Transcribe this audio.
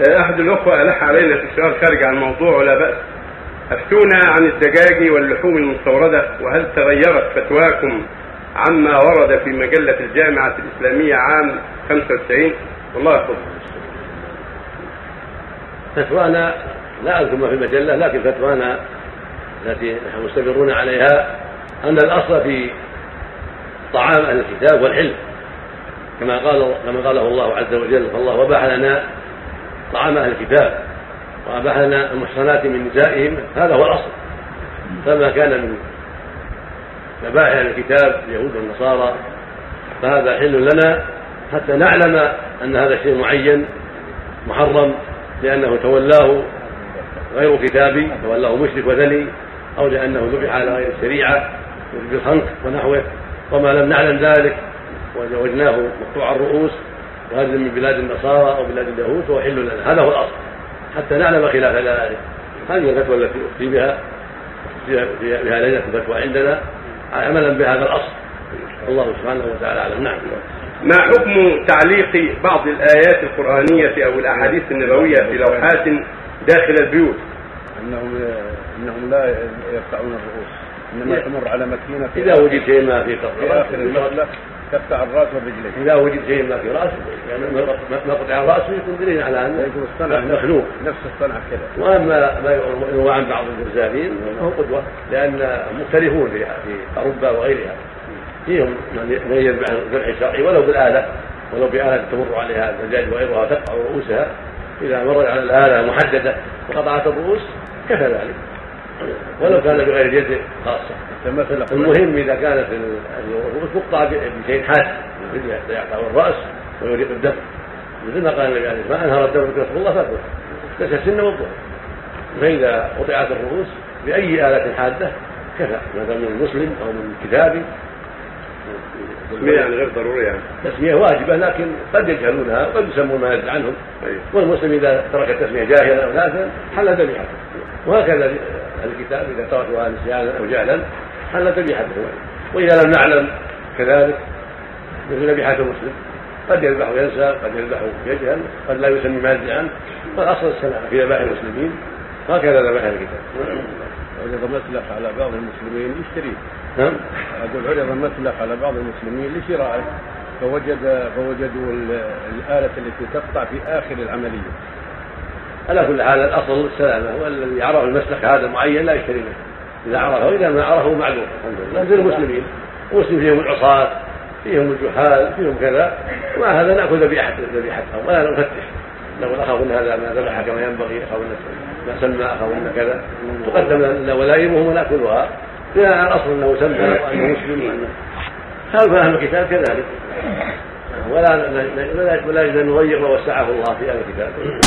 أحد الأخوة ألح علينا في سؤال خارج عن الموضوع ولا بأس. أفتونا عن الدجاج واللحوم المستوردة وهل تغيرت فتواكم عما ورد في مجلة الجامعة الإسلامية عام 95 والله يحفظكم فتوانا لا أذكر ما في المجلة لكن فتوانا التي نحن مستمرون عليها أن الأصل في طعام أهل الكتاب والعلم كما قال كما قاله الله عز وجل فالله وباح لنا طعام أهل الكتاب وأباح لنا المحصنات من نسائهم هذا هو الأصل. فما كان من ذبائح أهل الكتاب اليهود والنصارى فهذا حل لنا حتى نعلم أن هذا شيء معين محرم لأنه تولاه غير كتابي تولاه مشرك وثني أو لأنه ذبح على غير الشريعة بالخنق ونحوه. وما لم نعلم ذلك وجدناه مقطوع الرؤوس وهذا من بلاد النصارى أو بلاد اليهود فهو حل لنا. هذا هو الأصل. حتى نعلم خلاف ذلك هذه الفتوى التي أفتي بها بها لجنة الفتوى عندنا عملا بهذا الأصل. الله سبحانه وتعالى أعلم. نعم. ما حكم تعليق بعض الآيات القرآنية أو الأحاديث النبوية في لوحات داخل البيوت؟ انهم أنهم لا يقطعون الرؤوس. إنما تمر على مكينة إذا وجد شيء ما في في آخر تقطع الرأس والرجلين. إذا وجد شيء ما في رأسه يعني ما قطع رأسه يكون دليل على يكون الصنع مخلوق. نفس الصنعة كذا. وأما ما يروى عن بعض الجزارين فهو قدوة لأن مختلفون في في أوروبا وغيرها. فيهم من يذبح الذبح الشرعي ولو بالآلة ولو بآلة تمر عليها الدجاج وغيرها تقطع رؤوسها. إذا مرت على الآلة محددة وقطعت الرؤوس كفى ذلك. ولو كان بغير يد خاصة. مثل المهم إذا كانت الرؤوس تقطع بشيء حاد يقطع الرأس ويريق الدم. مثل ما قال النبي عليه الصلاة والسلام ما أنهر الدم بكسر الله فاتوه بس السن والظهر فإذا قطعت الرؤوس بأي آلة حادة كفى. ما دام من مسلم أو من كتابي. تسمية يعني غير ضروري يعني. تسمية واجبة لكن قد يجهلونها وقد يسمون ما يدري عنهم أيوه. والمسلم إذا ترك التسمية جاهلا أو ناسا حل ذبيحته وهكذا أهل الكتاب إذا تركوها نسيانا أو جهلا حل ذبيحته وإذا لم نعلم كذلك مثل ذبيحة المسلم قد يذبح وينسى قد يذبح يجهل قد لا يسمي ما يدري عنه فالأصل السلامة في ذبائح المسلمين هكذا ذبائح الكتاب. عرض مسلخ على بعض المسلمين يشتريه نعم. أقول عرض مسلخ على بعض المسلمين لشرائه فوجد فوجدوا ال- الآلة التي تقطع في آخر العملية. على كل حال الاصل السلامه والذي يعرف المسلك هذا المعين لا يشتري منه اذا عرفه اذا ما عرفه معلوم الحمد لله زي المسلمين المسلم فيهم العصاة فيهم الجحال فيهم كذا ومع هذا ذبيحه ذبيحتهم ولا نفتش لو اخاف ان هذا ما ذبح كما ينبغي اخاف ان ما سمى اخاف ان كذا تقدم لنا ولائمهم وناكلها اذا الاصل انه سمى وانه مسلم وانه خالف أهل الكتاب كذلك ولا ولا نضيق ما وسعه الله في أهل الكتاب